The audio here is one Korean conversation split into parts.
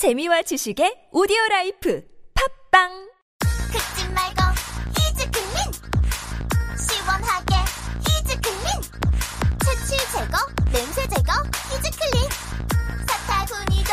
재미와 지식의 오디오 라이프 팟빵! 긁지 말고 히즈 클린 시원하게 히즈 클린 체취 제거 냄새 제거 히즈 클린 사타구니도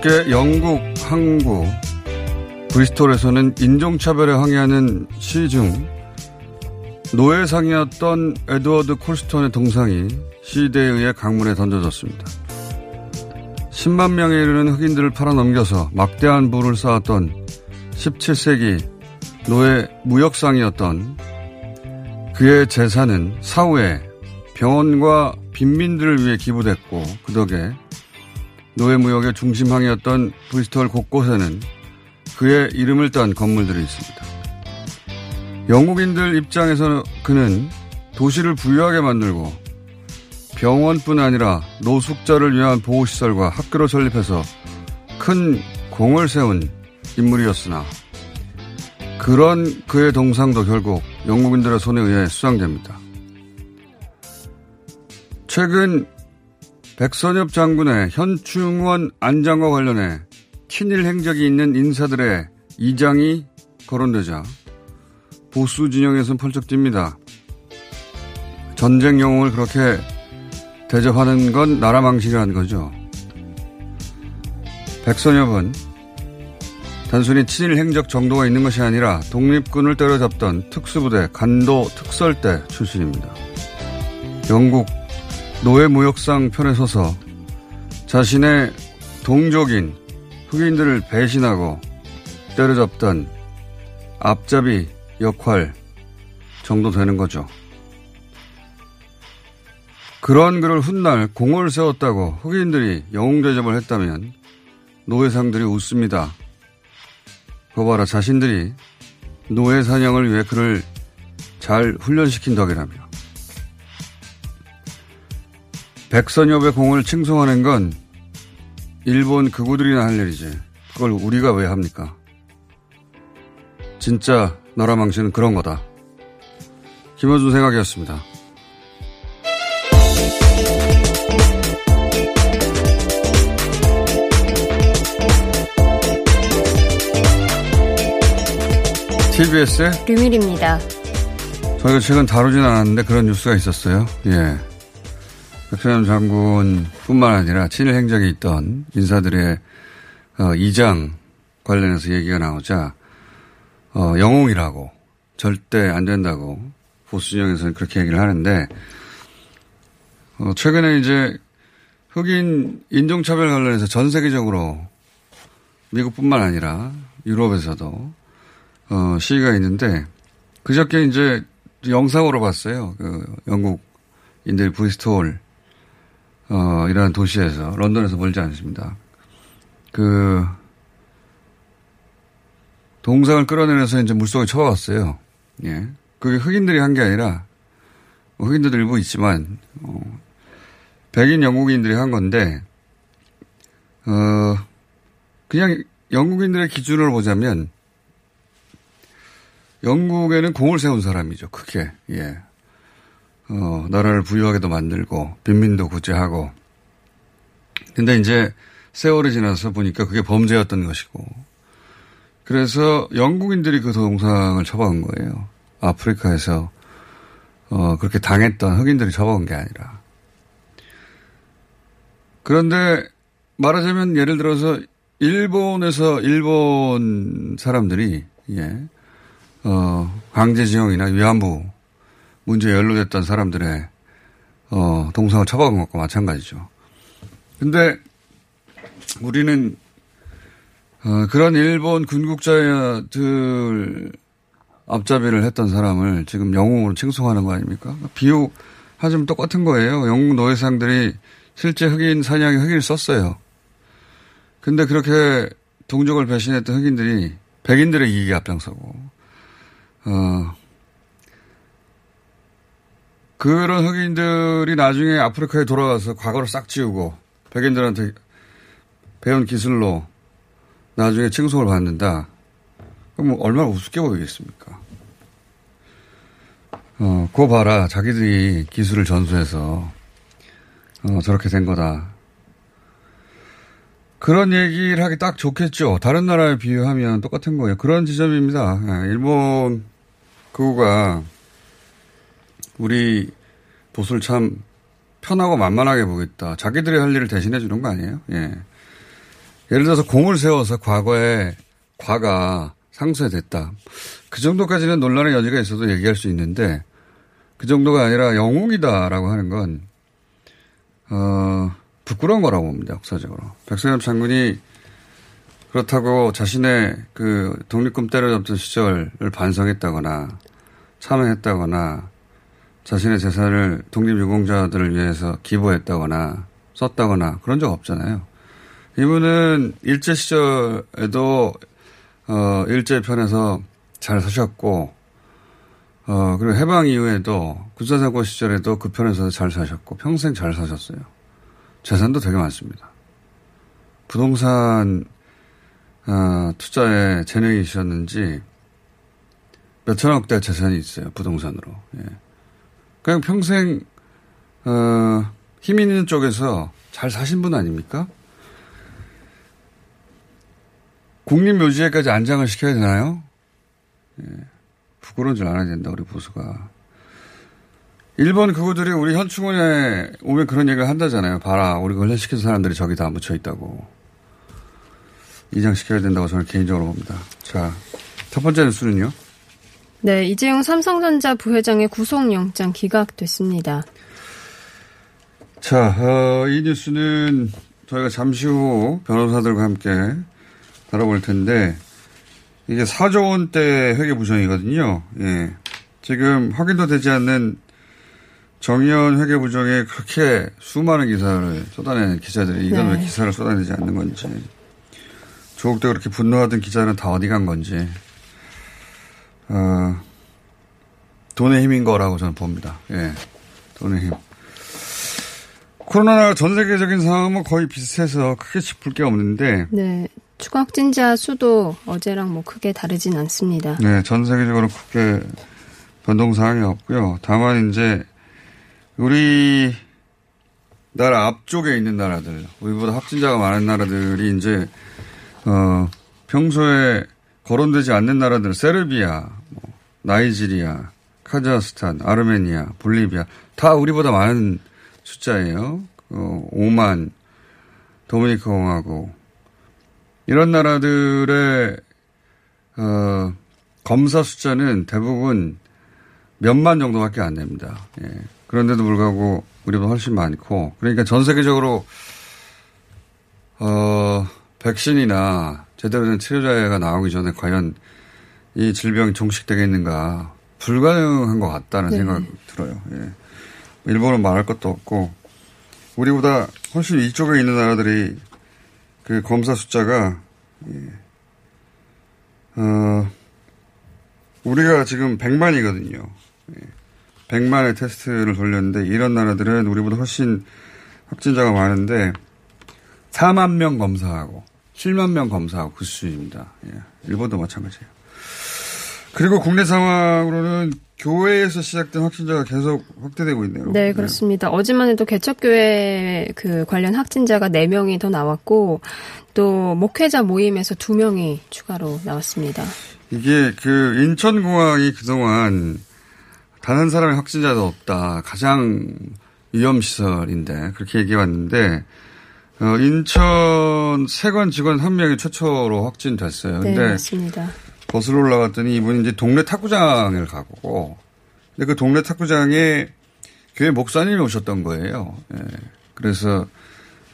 그저께 영국 항구 브리스톨에서는 인종차별에 항의하는 시중 노예상이었던 에드워드 콜스톤의 동상이 시대에 의해 강물에 던져졌습니다. 10만 명에 이르는 흑인들을 팔아넘겨서 막대한 부를 쌓았던 17세기 노예 무역상이었던 그의 재산은 사후에 병원과 빈민들을 위해 기부됐고 그 덕에 노예무역의 중심항이었던 브리스톨 곳곳에는 그의 이름을 딴 건물들이 있습니다. 영국인들 입장에서 그는 도시를 부유하게 만들고 병원뿐 아니라 노숙자를 위한 보호시설과 학교를 설립해서 큰 공을 세운 인물이었으나 그런 그의 동상도 결국 영국인들의 손에 의해 수상됩니다. 최근 백선엽 장군의 현충원 안장과 관련해 친일 행적이 있는 인사들의 이장이 거론되자 보수 진영에선 펄쩍 뜁니다. 전쟁 영웅을 그렇게 대접하는 건 나라 망신이라는 거죠. 백선엽은 단순히 친일 행적 정도가 있는 것이 아니라 독립군을 때려잡던 특수부대 간도 특설대 출신입니다. 영국 노예 무역상 편에 서서 자신의 동족인 흑인들을 배신하고 때려잡던 앞잡이 역할 정도 되는 거죠. 그런 그를 훗날 공을 세웠다고 흑인들이 영웅 대접을 했다면 노예상들이 웃습니다. 거 봐라 자신들이 노예 사냥을 위해 그를 잘 훈련시킨 덕이라며. 백선엽의 공을 칭송하는 건 일본 극우들이나 할 일이지. 그걸 우리가 왜 합니까? 진짜 나라 망신은 그런 거다. 김어준 생각이었습니다. TBS의 류밀입니다. 저희가 최근 다루진 않았는데 그런 뉴스가 있었어요. 예. 백선엽 장군 뿐만 아니라 친일 행적이 있던 인사들의 어, 이장 관련해서 얘기가 나오자 어, 영웅이라고 절대 안 된다고 보수 진영에서는 그렇게 얘기를 하는데 어, 최근에 이제 흑인 인종차별 관련해서 전 세계적으로 미국뿐만 아니라 유럽에서도 어, 시위가 있는데 그저께 이제 영상으로 봤어요. 그 영국 인들이 브리스톨, 어, 이라는 도시에서, 런던에서 멀지 않습니다. 그, 동상을 끌어내려서 이제 물속에 쳐박았어요. 예. 그게 흑인들이 한 게 아니라, 뭐 흑인들도 일부 있지만, 어, 백인 영국인들이 한 건데, 어, 그냥 영국인들의 기준을 보자면, 영국에는 공을 세운 사람이죠. 크게. 예. 어, 나라를 부유하게도 만들고 빈민도 구제하고. 근데 이제 세월이 지나서 보니까 그게 범죄였던 것이고. 그래서 영국인들이 그 동상을 처박은 거예요. 아프리카에서 어, 그렇게 당했던 흑인들이 처박은 게 아니라. 그런데 말하자면 예를 들어서 일본에서 일본 사람들이 예. 어, 강제징용이나 위안부 문제에 연루됐던 사람들의 어, 동상을 처박은 것과 마찬가지죠. 근데 우리는 어, 그런 일본 군국자들 앞잡이를 했던 사람을 지금 영웅으로 칭송하는 거 아닙니까? 비유하자면 똑같은 거예요. 영국 노예상들이 실제 흑인 사냥에 흑인을 썼어요. 근데 그렇게 동족을 배신했던 흑인들이 백인들의 이익에 앞장서고 어, 그런 흑인들이 나중에 아프리카에 돌아가서 과거를 싹 지우고 백인들한테 배운 기술로 나중에 칭송을 받는다. 그럼 뭐 얼마나 우습게 보이겠습니까? 어, 그거 봐라. 자기들이 기술을 전수해서, 어, 저렇게 된 거다. 그런 얘기를 하기 딱 좋겠죠. 다른 나라에 비유하면 똑같은 거예요. 그런 지점입니다. 예, 일본 그거가 우리 보수를 참 편하고 만만하게 보겠다. 자기들이 할 일을 대신해 주는 거 아니에요? 예. 예를 들어서 공을 세워서 과거에 과가 상쇄됐다. 그 정도까지는 논란의 여지가 있어도 얘기할 수 있는데 그 정도가 아니라 영웅이다라고 하는 건, 어, 부끄러운 거라고 봅니다, 역사적으로. 백성엽 장군이 그렇다고 자신의 그 독립금 때려잡던 시절을 반성했다거나 참여했다거나 자신의 재산을 독립유공자들을 위해서 기부했다거나 썼다거나 그런 적 없잖아요. 이분은 일제 시절에도 어 일제 편에서 잘 사셨고 어 그리고 해방 이후에도 군사정권 시절에도 그 편에서 잘 사셨고 평생 잘 사셨어요. 재산도 되게 많습니다. 부동산 어, 투자에 재능이 있었는지 몇 천억대 재산이 있어요. 부동산으로. 예. 그냥 평생 어, 힘 있는 쪽에서 잘 사신 분 아닙니까? 국립묘지에까지 안장을 시켜야 되나요? 예. 부끄러운 줄 알아야 된다, 우리 보수가. 일본 그구들이 우리 현충원에 오면 그런 얘기를 한다잖아요. 봐라, 우리가 훈련시킨 사람들이 저기 다 묻혀 있다고. 이장시켜야 된다고 저는 개인적으로 봅니다. 자, 첫 번째 뉴스는요? 네, 이재용 삼성전자 부회장의 구속영장 기각됐습니다. 자, 어, 이 뉴스는 저희가 잠시 후 변호사들과 함께 다뤄볼 텐데, 이게 4조 원대 회계부정이거든요. 예. 지금 확인도 되지 않는 정의연 회계부정에 그렇게 수많은 기사를 쏟아내는 기자들이 이건 네. 왜 기사를 쏟아내지 않는 건지. 조국 때 그렇게 분노하던 기자는 다 어디 간 건지. 어, 돈의 힘인 거라고 저는 봅니다. 예. 돈의 힘. 코로나 전 세계적인 상황은 거의 비슷해서 크게 짚을 게 없는데. 네. 추가 확진자 수도 어제랑 뭐 크게 다르진 않습니다. 네. 전 세계적으로 크게 변동 사항이 없고요. 다만 이제 우리 나라 앞쪽에 있는 나라들, 우리보다 확진자가 많은 나라들이 이제, 어, 평소에 거론되지 않는 나라들, 세르비아, 뭐, 나이지리아, 카자흐스탄, 아르메니아, 볼리비아, 다 우리보다 많은 숫자예요. 어, 오만, 도미니카 공화국. 이런 나라들의, 어, 검사 숫자는 대부분 몇만 정도밖에 안 됩니다. 예. 그런데도 불구하고 우리보다 훨씬 많고, 그러니까 전 세계적으로, 어, 백신이나 제대로 된 치료제가 나오기 전에 과연 이 질병이 종식되겠는가 불가능한 것 같다는 네. 생각이 들어요. 예. 일본은 말할 것도 없고 우리보다 훨씬 이쪽에 있는 나라들이 그 검사 숫자가 예. 어, 우리가 지금 100만이거든요. 100만의 테스트를 돌렸는데 이런 나라들은 우리보다 훨씬 확진자가 많은데 4만 명 검사하고 7만 명 검사하고 그 수준입니다. 예. 일본도 마찬가지예요. 그리고 국내 상황으로는 교회에서 시작된 확진자가 계속 확대되고 있네요. 네, 그렇습니다. 어제만 해도 개척교회 그 관련 확진자가 4명이 더 나왔고, 또 목회자 모임에서 2명이 추가로 나왔습니다. 이게 그 인천공항이 그동안 단 한 사람의 확진자도 없다. 가장 위험시설인데 그렇게 얘기해 왔는데 어, 인천 세관 직원 한 명이 최초로 확진됐어요. 네, 근데 맞습니다. 거슬러 올라갔더니 이분이 이제 동네 탁구장을 가고 근데 그 동네 탁구장에 교회 목사님이 오셨던 거예요. 예. 그래서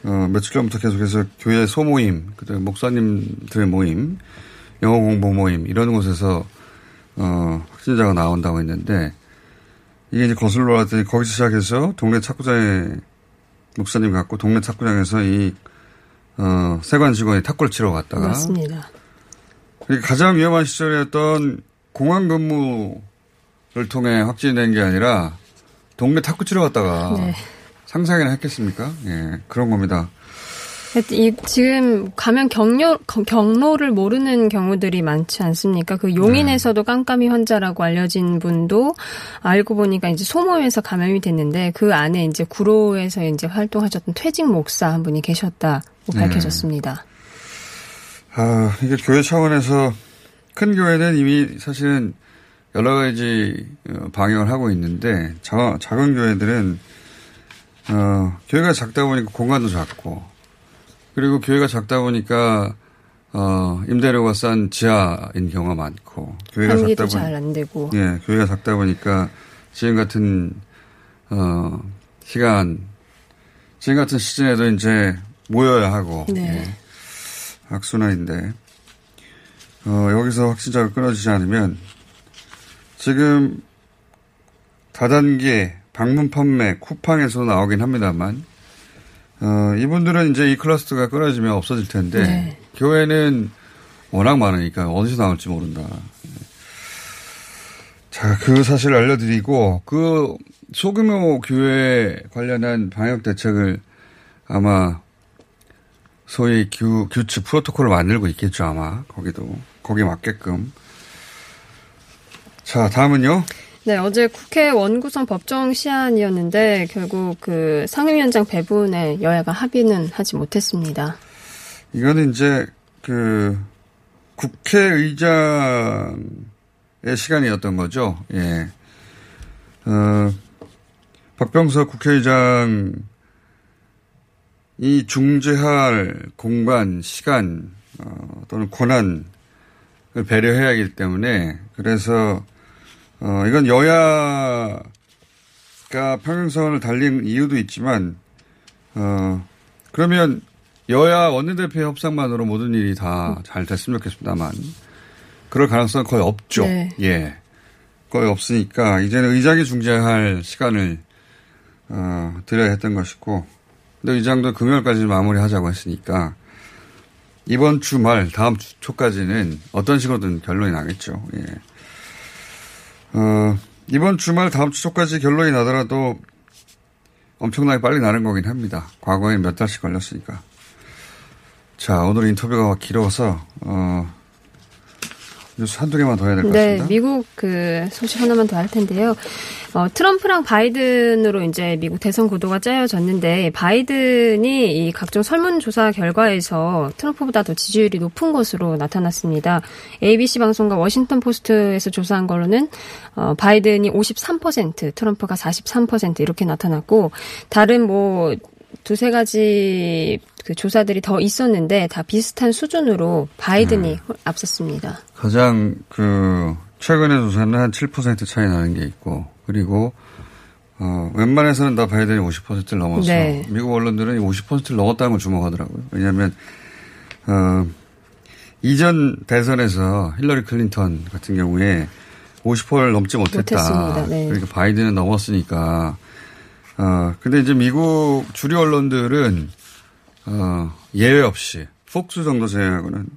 어, 며칠 전부터 계속해서 교회 소모임, 그다음에 목사님들의 모임, 영어 공부 모임 이런 곳에서 어, 확진자가 나온다고 했는데 이게 이제 거슬러 올라갔더니 거기서 시작해서 동네 탁구장에 목사님 갔고 동네 탁구장에서 이 어, 세관 직원이 탁구를 치러 갔다가 맞습니다. 가장 위험한 시절이었던 공항 근무를 통해 확진된 게 아니라 동네 탁구 치러 갔다가 네. 상상이나 했겠습니까? 예, 그런 겁니다. 이, 지금 가면 경로, 경로를 모르는 경우들이 많지 않습니까? 그 용인에서도 깜깜이 환자라고 알려진 분도 알고 보니까 이제 소모에서 감염이 됐는데 그 안에 이제 구로에서 이제 활동하셨던 퇴직 목사 한 분이 계셨다고 네. 밝혀졌습니다. 아, 이게 교회 차원에서 큰 교회는 이미 사실은 여러 가지 어, 방역을 하고 있는데 자, 작은 교회들은 어, 교회가 작다 보니까 공간도 작고 그리고 교회가 작다 보니까 어, 임대료가 싼 지하인 경우가 많고 교회가 작다 보니 잘안 되고. 예, 교회가 작다 보니까 지금 같은 어, 시간 지금 같은 시즌에도 이제 모여야 하고 네. 예. 악순환인데 어, 여기서 확진자가 끊어지지 않으면 지금 다단계 방문 판매 쿠팡에서 나오긴 합니다만 어, 이분들은 이제 이 클러스터가 끊어지면 없어질 텐데 네. 교회는 워낙 많으니까 어디서 나올지 모른다. 자, 그 사실을 알려드리고 그 소규모 교회 관련한 방역 대책을 아마 소위 규, 규칙 프로토콜을 만들고 있겠죠 아마 거기도 거기에 맞게끔 자 다음은요 네, 어제 국회 원구성 법정 시한이었는데 결국 그 상임위원장 배분에 여야가 합의는 하지 못했습니다. 이거는 이제 그 국회의장의 시간이었던 거죠 예 어, 박병석 국회의장 이 중재할 공간, 시간 어, 또는 권한을 배려해야 하기 때문에 그래서 어, 이건 여야가 평행선을 달린 이유도 있지만 어, 그러면 여야 원내대표 협상만으로 모든 일이 다 잘 됐으면 좋겠습니다만 그럴 가능성은 거의 없죠. 네. 예, 거의 없으니까 이제는 의장이 중재할 시간을 어, 드려야 했던 것이고 근데 의장도 금요일까지 마무리 하자고 했으니까 이번 주말 다음 주 초까지는 어떤 식으로든 결론이 나겠죠. 예. 어, 이번 주말 다음 주 초까지 결론이 나더라도 엄청나게 빨리 나는 거긴 합니다. 과거에 몇 달씩 걸렸으니까. 자, 오늘 인터뷰가 길어서 어, 뉴스 한두 개만 더 해야 될것 네, 같습니다. 미국 그 소식 하나만 더 할 텐데요. 어, 트럼프랑 바이든으로 이제 미국 대선 구도가 짜여졌는데 바이든이 이 각종 설문조사 결과에서 트럼프보다 더 지지율이 높은 것으로 나타났습니다. ABC 방송과 워싱턴 포스트에서 조사한 걸로는 어, 바이든이 53%, 트럼프가 43% 이렇게 나타났고 다른 뭐 두세 가지 그 조사들이 더 있었는데 다 비슷한 수준으로 바이든이 앞섰습니다. 가장 그 최근의 조사는 한 7% 차이 나는 게 있고 그리고 어, 웬만해서는 다 바이든이 50%를 넘어서 네. 미국 언론들은 이 50%를 넘었다는 걸 주목하더라고요. 왜냐하면 어, 이전 대선에서 힐러리 클린턴 같은 경우에 50%를 넘지 못했다. 네. 그러니까 바이든은 넘었으니까. 어, 근데 이제 미국 주류 언론들은, 어, 예외 없이, 폭스 정도 제외하고는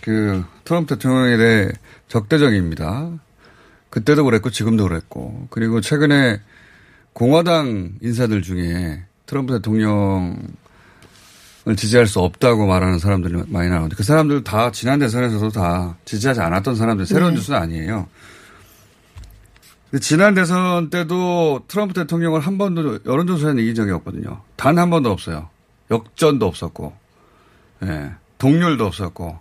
그 트럼프 대통령에 대해 적대적입니다. 그때도 그랬고 지금도 그랬고 그리고 최근에 공화당 인사들 중에 트럼프 대통령을 지지할 수 없다고 말하는 사람들이 많이 나오는데 그 사람들 다 지난 대선에서도 다 지지하지 않았던 사람들 새로운 네. 뉴스는 아니에요. 지난 대선 때도 트럼프 대통령을 한 번도 여론조사에는 이긴 적이 없거든요. 단 한 번도 없어요. 역전도 없었고, 예, 동률도 없었고,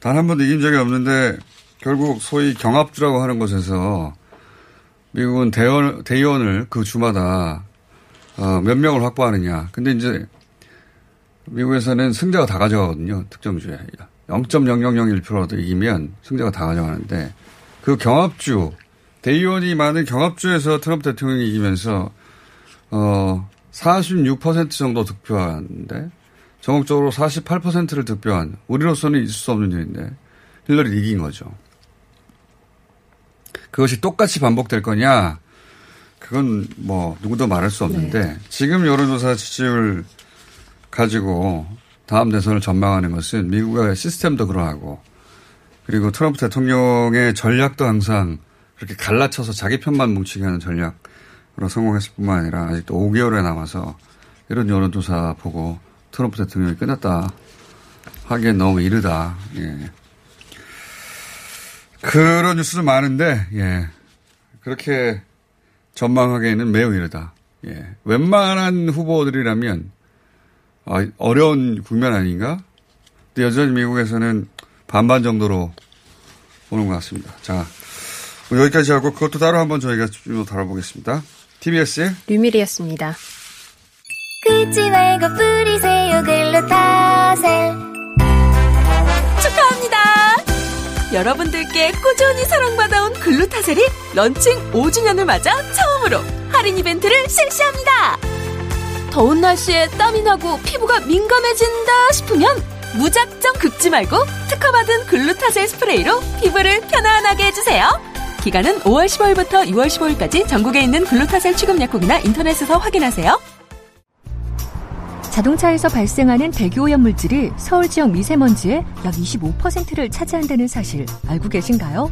단 한 번도 이긴 적이 없는데 결국 소위 경합주라고 하는 곳에서 미국은 대원, 대의원을 그 주마다 어, 몇 명을 확보하느냐. 근데 이제 미국에서는 승자가 다 가져가거든요. 특정주에. 0.0001%라도 이기면 승자가 다 가져가는데 그 경합주, 대의원이 많은 경합주에서 트럼프 대통령이 이기면서 어, 46% 정도 득표하는데 전국적으로 48%를 득표한 우리로서는 있을 수 없는 일인데 힐러리 이긴 거죠. 그것이 똑같이 반복될 거냐? 그건 뭐 누구도 말할 수 없는데 지금 여론조사 지지율 가지고 다음 대선을 전망하는 것은 미국의 시스템도 그러하고 그리고 트럼프 대통령의 전략도 항상 그렇게 갈라쳐서 자기 편만 뭉치게 하는 전략으로 성공했을 뿐만 아니라 아직도 5개월에 남아서 이런 여론조사 보고 트럼프 대통령이 끝났다 하기엔 너무 이르다. 예. 그런 뉴스도 많은데, 예. 그렇게 전망하기에는 매우 이르다. 예. 웬만한 후보들이라면, 아, 어려운 국면 아닌가? 근데 여전히 미국에서는 반반 정도로 보는 것 같습니다. 자, 뭐 여기까지 하고 그것도 따로 한번 저희가 좀 다뤄보겠습니다. TBS의 류밀이었습니다. 긁지 말고 뿌리세요 글루타셀 축하합니다. 여러분들께 꾸준히 사랑받아온 글루타셀이 런칭 5주년을 맞아 처음으로 할인 이벤트를 실시합니다. 더운 날씨에 땀이 나고 피부가 민감해진다 싶으면 무작정 긁지 말고 특허받은 글루타셀 스프레이로 피부를 편안하게 해주세요. 기간은 5월 15일부터 6월 15일까지 전국에 있는 글루타셀 취급 약국이나 인터넷에서 확인하세요. 자동차에서 발생하는 대기오염 물질이 서울 지역 미세먼지의 약 25%를 차지한다는 사실 알고 계신가요?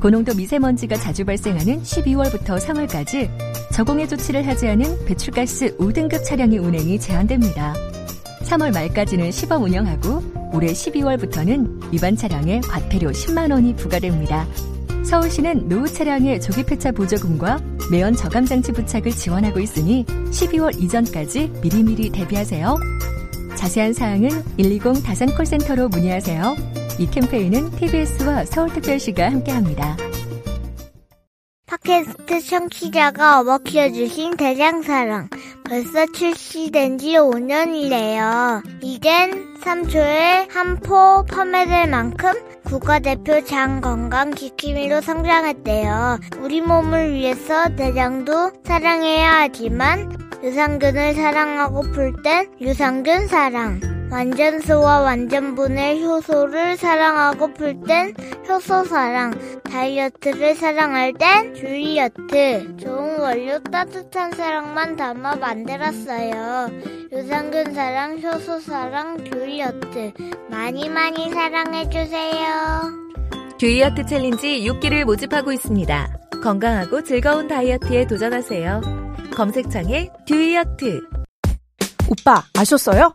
고농도 미세먼지가 자주 발생하는 12월부터 3월까지 저공해 조치를 하지 않은 배출가스 5등급 차량의 운행이 제한됩니다. 3월 말까지는 시범 운영하고 올해 12월부터는 위반 차량에 과태료 10만 원이 부과됩니다. 서울시는 노후 차량의 조기 폐차 보조금과 매연 저감 장치 부착을 지원하고 있으니 12월 이전까지 미리미리 대비하세요. 자세한 사항은 120 다산 콜센터로 문의하세요. 이 캠페인은 TBS와 서울특별시가 함께합니다. 팟캐스트 청취자가 어머 키워주신 대장사랑 벌써 출시된 지 5년이래요. 이젠 3초에 한포 판매될 만큼 국가대표 장 건강 지킴이로 성장했대요. 우리 몸을 위해서 대장도 사랑해야 하지만 유산균을 사랑하고플 땐 유산균 사랑. 완전소와 완전분해 효소를 사랑하고플 땐 효소 사랑. 다이어트를 사랑할 땐 듀이어트. 좋은 원료 따뜻한 사랑만 담아 만들었어요. 유산균 사랑, 효소 사랑, 듀이어트. 많이 많이 사랑해주세요. 듀이어트 챌린지 6기를 모집하고 있습니다. 건강하고 즐거운 다이어트에 도전하세요. 검색창에 듀이어트. 오빠 아셨어요?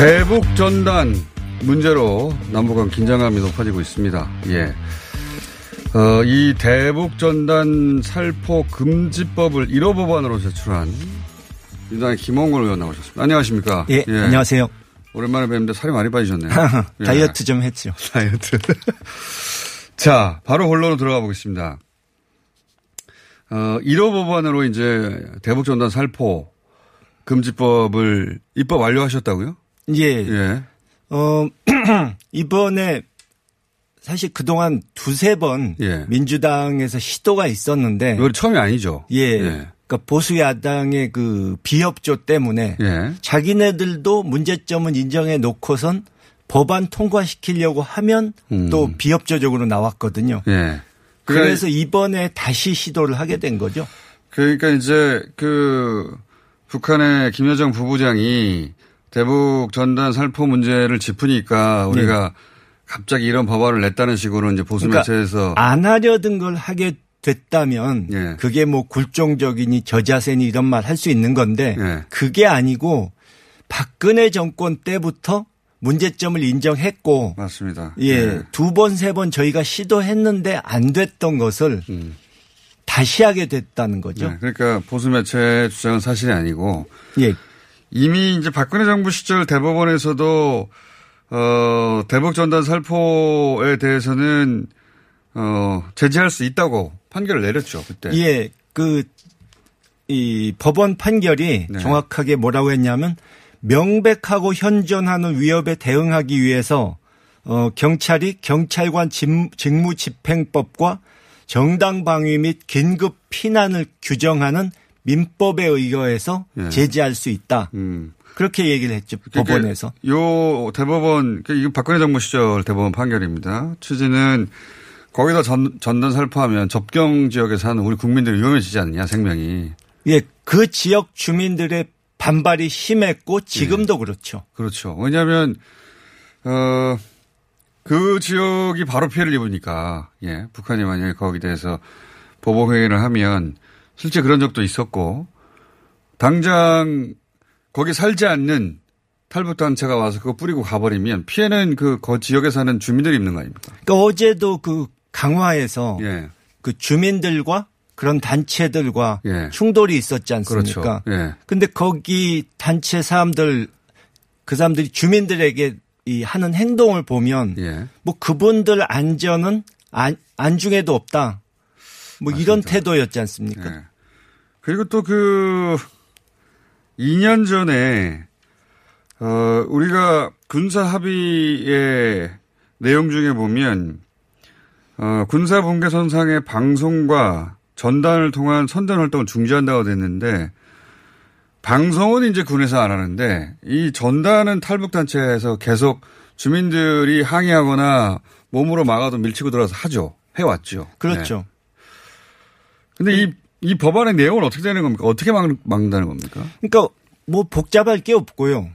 대북 전단 문제로 남북 간 긴장감이 높아지고 있습니다. 예. 어, 이 대북 전단 살포 금지법을 1호 법안으로 제출한 민주당의 김홍걸 의원 나오셨습니다. 안녕하십니까? 예, 안녕하세요. 오랜만에 뵙는데 살이 많이 빠지셨네요. 예. 다이어트 좀 했죠. 다이어트. 자, 바로 본론으로 들어가 보겠습니다. 어, 1호 법안으로 이제 대북 전단 살포 금지법을 입법 완료하셨다고요? 예. 예. 어, 이번에 사실 그동안 두세 번 예. 민주당에서 시도가 있었는데 이건 처음이 아니죠. 예. 그러니까 보수 야당의 그 비협조 때문에 예. 자기네들도 문제점은 인정해 놓고선 법안 통과시키려고 하면 음. 또 비협조적으로 나왔거든요. 예. 그래서 이번에 다시 시도를 하게 된 거죠. 그러니까 이제 그 북한의 김여정 부부장이 대북 전단 살포 문제를 짚으니까 우리가 갑자기 이런 법안을 냈다는 식으로 이제 보수 네. 그러니까 매체에서 안 하려던 걸 하게 됐다면 예. 그게 뭐 굴종적이니 저자세니 이런 말 할 수 있는 건데 예. 그게 아니고 박근혜 정권 때부터 문제점을 인정했고 맞습니다. 예, 두 번, 세 번 저희가 시도했는데 안 됐던 것을 음. 다시 하게 됐다는 거죠. 네, 그러니까 보수 매체의 주장은 사실이 아니고 예. 이미 이제 박근혜 정부 시절 대법원에서도 어, 대북 전단 살포에 대해서는 어, 제지할 수 있다고 판결을 내렸죠 그때. 예, 그, 이 법원 판결이 네. 정확하게 뭐라고 했냐면 명백하고 현존하는 위협에 대응하기 위해서 어, 경찰이 경찰관 집- 직무 집행법과 정당 방위 및 긴급 피난을 규정하는 민법에 의거해서 예. 제지할 수 있다. 음. 그렇게 얘기를 했죠. 그러니까 법원에서. 요 대법원, 그러니까 이거 박근혜 정부 시절 대법원 판결입니다. 취지는 거기다 전, 전단 살포하면 접경 지역에 사는 우리 국민들이 위험해지지 않냐, 생명이. 예, 그 지역 주민들의 반발이 심했고 지금도 예. 그렇죠. 그렇죠. 왜냐하면 어, 그 지역이 바로 피해를 입으니까 예, 북한이 만약에 거기에 대해서 보복 행위를 하면 실제 그런 적도 있었고 당장 거기 살지 않는 탈북 단체가 와서 그거 뿌리고 가버리면 피해는 그, 그 지역에 사는 주민들이 입는 거 아닙니까? 그러니까 어제도 그 강화에서 예. 그 주민들과 그런 단체들과 예. 충돌이 있었지 않습니까? 그렇죠. 예. 근데 거기 단체 사람들 그 사람들이 주민들에게 이 하는 행동을 보면 예. 뭐 그분들 안전은 안, 안중에도 없다. 뭐 이런 태도였지 않습니까? 예. 그리고 또 그 2년 전에 어 우리가 군사 합의의 내용 중에 보면 어 군사 분계 선상의 방송과 전단을 통한 선전 활동을 중지한다고 됐는데 방송은 이제 군에서 안 하는데 이 전단은 탈북 단체에서 계속 주민들이 항의하거나 몸으로 막아도 밀치고 들어서 하죠. 해왔죠. 그렇죠. 네. 근데 이, 이 법안의 내용은 어떻게 되는 겁니까? 어떻게 막, 막는다는 겁니까? 그러니까 뭐 복잡할 게 없고요.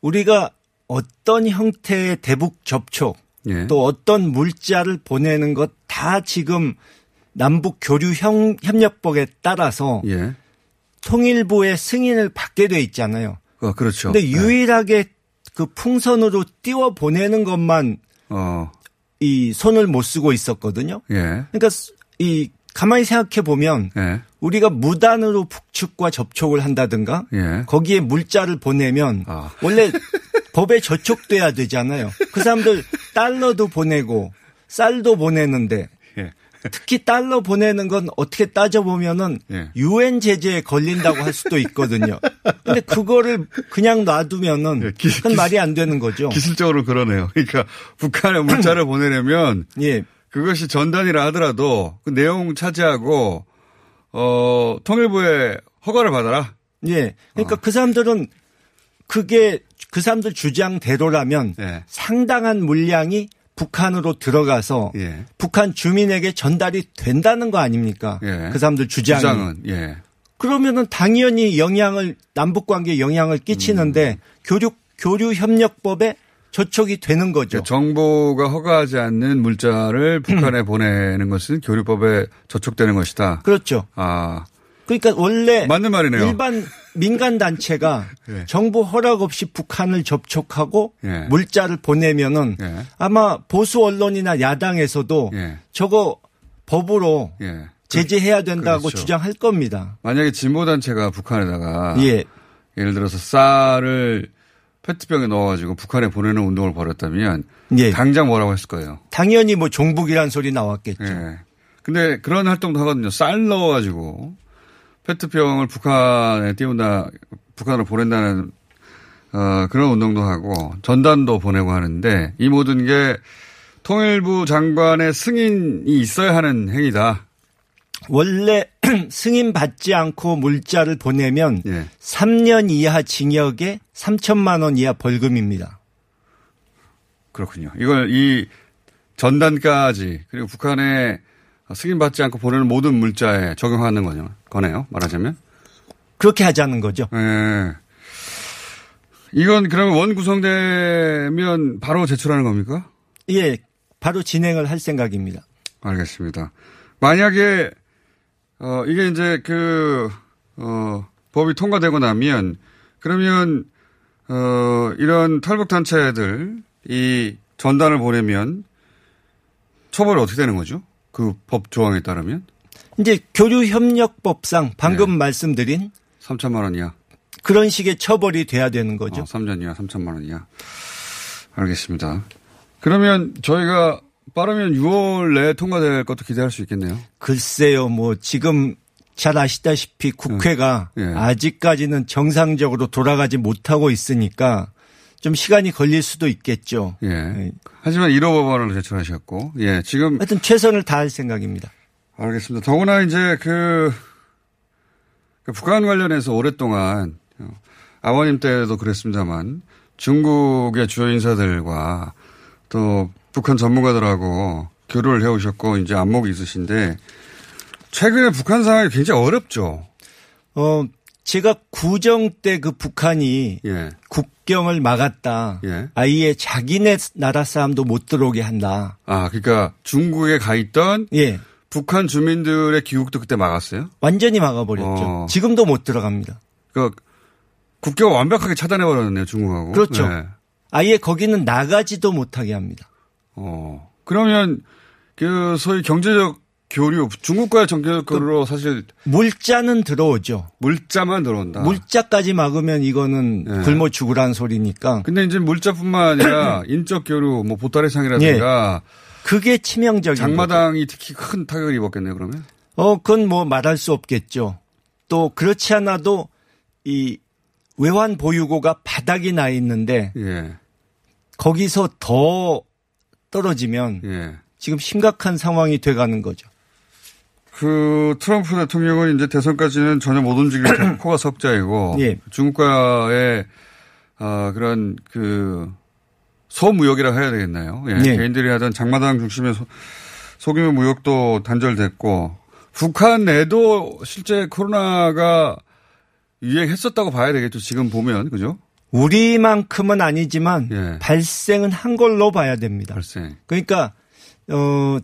우리가 어떤 형태의 대북 접촉 예. 또 어떤 물자를 보내는 것 다 지금 남북 교류 형, 협력법에 따라서 예. 통일부의 승인을 받게 돼 있잖아요. 어, 그렇죠. 근데 유일하게 그 풍선으로 띄워 보내는 것만 어. 이 손을 못 쓰고 있었거든요. 예. 그러니까 이 가만히 생각해 보면 예. 우리가 무단으로 북측과 접촉을 한다든가 예. 거기에 물자를 보내면 아. 원래 법에 저촉돼야 되잖아요. 그 사람들 달러도 보내고 쌀도 보내는데 예. 특히 달러 보내는 건 어떻게 따져보면은 예. 유엔 제재에 걸린다고 할 수도 있거든요. 근데 그거를 그냥 놔두면은 예, 기- 그건 말이 안 되는 거죠. 기술적으로 그러네요. 그러니까 북한에 문자를 보내려면 예. 그것이 전단이라 하더라도 그 내용 차지하고 어, 통일부의 허가를 받아라. 예. 그러니까 그 사람들은 그게 그 사람들 주장대로라면 예. 상당한 물량이 북한으로 들어가서 예. 북한 주민에게 전달이 된다는 거 아닙니까? 예. 그 사람들 주장이. 주장은 예. 그러면은 당연히 영향을 남북 관계에 영향을 끼치는데 교류 교류 협력법에 저촉이 되는 거죠. 그러니까 정부가 허가하지 않는 물자를 북한에 보내는 것은 교류법에 저촉되는 것이다. 그렇죠. 아, 그러니까 원래 맞는 말이네요. 일반 민간 단체가 예. 정부 허락 없이 북한을 접촉하고 예. 물자를 보내면은 예. 아마 보수 언론이나 야당에서도 예. 저거 법으로 예. 제재해야 된다고 그렇죠. 주장할 겁니다. 만약에 진보 단체가 북한에다가 예. 예를 들어서 쌀을 페트병에 넣어가지고 북한에 보내는 운동을 벌였다면 예. 당장 뭐라고 했을 거예요. 당연히 뭐 종북이란 소리 나왔겠죠. 예. 근데 그런 활동도 하거든요. 쌀 넣어가지고 페트병을 북한에 띄운다, 북한으로 보낸다는 어, 그런 운동도 하고 전단도 보내고 하는데 이 모든 게 통일부 장관의 승인이 있어야 하는 행위다. 원래 승인 받지 않고 물자를 보내면 예. 3년 이하 징역에 3천만 원 이하 벌금입니다. 그렇군요. 이걸 이 전단까지 그리고 북한에 승인받지 않고 보내는 모든 물자에 적용하는 거죠. 거네요. 말하자면. 그렇게 하자는 거죠. 예. 이건 그러면 원 구성되면 바로 제출하는 겁니까? 예, 바로 진행을 할 생각입니다. 알겠습니다. 만약에 어 이게 이제 그 어, 법이 통과되고 나면 그러면 어 이런 탈북 단체들 이 전단을 보내면 처벌이 어떻게 되는 거죠? 그 법 조항에 따르면 이제 교류협력법상 방금 말씀드린 3천만 원 이하. 그런 식의 처벌이 돼야 되는 거죠. 어, 3년 이하, 3천만 원 이하. 알겠습니다. 그러면 저희가 빠르면 6월 내에 통과될 것도 기대할 수 있겠네요. 글쎄요, 뭐 지금 잘 아시다시피 국회가 예. 아직까지는 정상적으로 돌아가지 못하고 있으니까 좀 시간이 걸릴 수도 있겠죠. 예. 하지만 1호 법안을 제출하셨고, 예, 지금. 하여튼 최선을 다할 생각입니다. 알겠습니다. 더구나 이제 그, 그 북한 관련해서 오랫동안 어, 아버님 때도 그랬습니다만 중국의 주요 인사들과 또 북한 전문가들하고 교류를 해오셨고 이제 안목이 있으신데 최근에 북한 상황이 굉장히 어렵죠. 어, 제가 구정 때 그 북한이 예. 국경을 막았다. 예. 아예 자기네 나라 사람도 못 들어오게 한다. 아, 그러니까 중국에 가 있던 예. 북한 주민들의 귀국도 그때 막았어요? 완전히 막아버렸죠. 어. 지금도 못 들어갑니다. 그러니까 국경을 완벽하게 차단해 버렸네요, 중국하고. 그렇죠. 네. 아예 거기는 나가지도 못하게 합니다. 어. 그러면 그 소위 경제적 교류, 중국과의 경제적 교류로 사실 물자는 들어오죠. 물자만 들어온다. 물자까지 막으면 이거는 네. 굶어 죽으란 소리니까. 근데 이제 물자뿐만 아니라 인적 교류, 뭐 보따리상이라든가 그게 치명적인 장마당이 특히 큰 타격을 입었겠네요, 그러면. 어, 그건 뭐 말할 수 없겠죠. 또 그렇지 않아도 이 외환 보유고가 바닥이 나 있는데 예. 거기서 더 떨어지면 예. 지금 심각한 상황이 돼가는 거죠. 그 트럼프 대통령은 이제 대선까지는 전혀 못 움직일 테- 코가 석자이고 예. 중국과의 어, 그런 그 소무역이라 해야 되겠나요? 예. 예. 개인들이 하던 장마당 중심의 소, 소규모 무역도 단절됐고 북한 내도 실제 코로나가 유행했었다고 봐야 되겠죠. 지금 보면 그죠? 우리만큼은 아니지만 예. 발생은 한 걸로 봐야 됩니다. 발생. 그러니까 어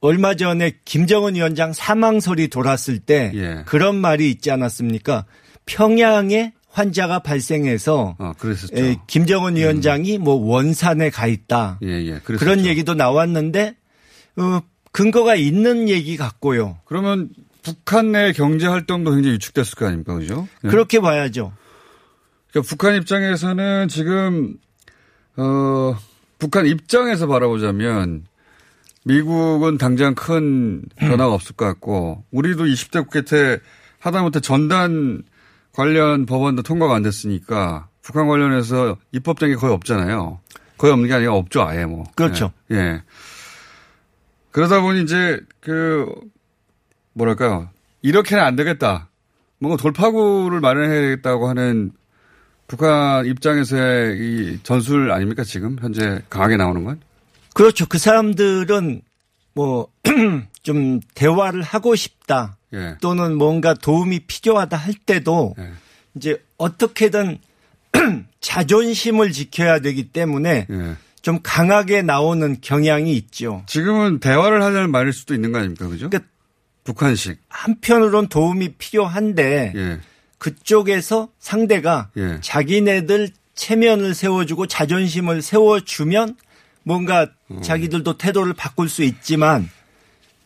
얼마 전에 김정은 위원장 사망 소리 돌았을 때 예. 그런 말이 있지 않았습니까? 평양에 환자가 발생해서 어, 그랬었죠. 에, 김정은 위원장이 뭐 원산에 가 있다. 예, 예. 그런 얘기도 나왔는데 어, 근거가 있는 얘기 같고요. 그러면 북한 내 경제 활동도 굉장히 위축됐을 거 아닙니까? 그죠? 예. 그렇게 봐야죠. 그러니까 북한 입장에서는 지금 어 북한 입장에서 바라보자면 미국은 당장 큰 변화가 없을 것 같고 우리도 20대 국회 때 하다못해 전단 관련 법안도 통과가 안 됐으니까 북한 관련해서 입법된 게 거의 없잖아요. 거의 없는 게 아니라 없죠, 아예 뭐. 그렇죠. 예. 예. 그러다 보니 이제 그 뭐랄까요. 이렇게는 안 되겠다. 뭔가 돌파구를 마련해야겠다고 하는 북한 입장에서의 이 전술 아닙니까 지금 현재 강하게 나오는 건? 그렇죠. 그 사람들은 뭐 좀 대화를 하고 싶다. 예. 또는 뭔가 도움이 필요하다 할 때도 예. 이제 어떻게든 자존심을 지켜야 되기 때문에 예. 좀 강하게 나오는 경향이 있죠. 지금은 대화를 하자는 말일 수도 있는 거 아닙니까, 그죠? 그러니까 북한식. 한편으론 도움이 필요한데 예. 그쪽에서 상대가 예. 자기네들 체면을 세워주고 자존심을 세워주면 뭔가 음. 자기들도 태도를 바꿀 수 있지만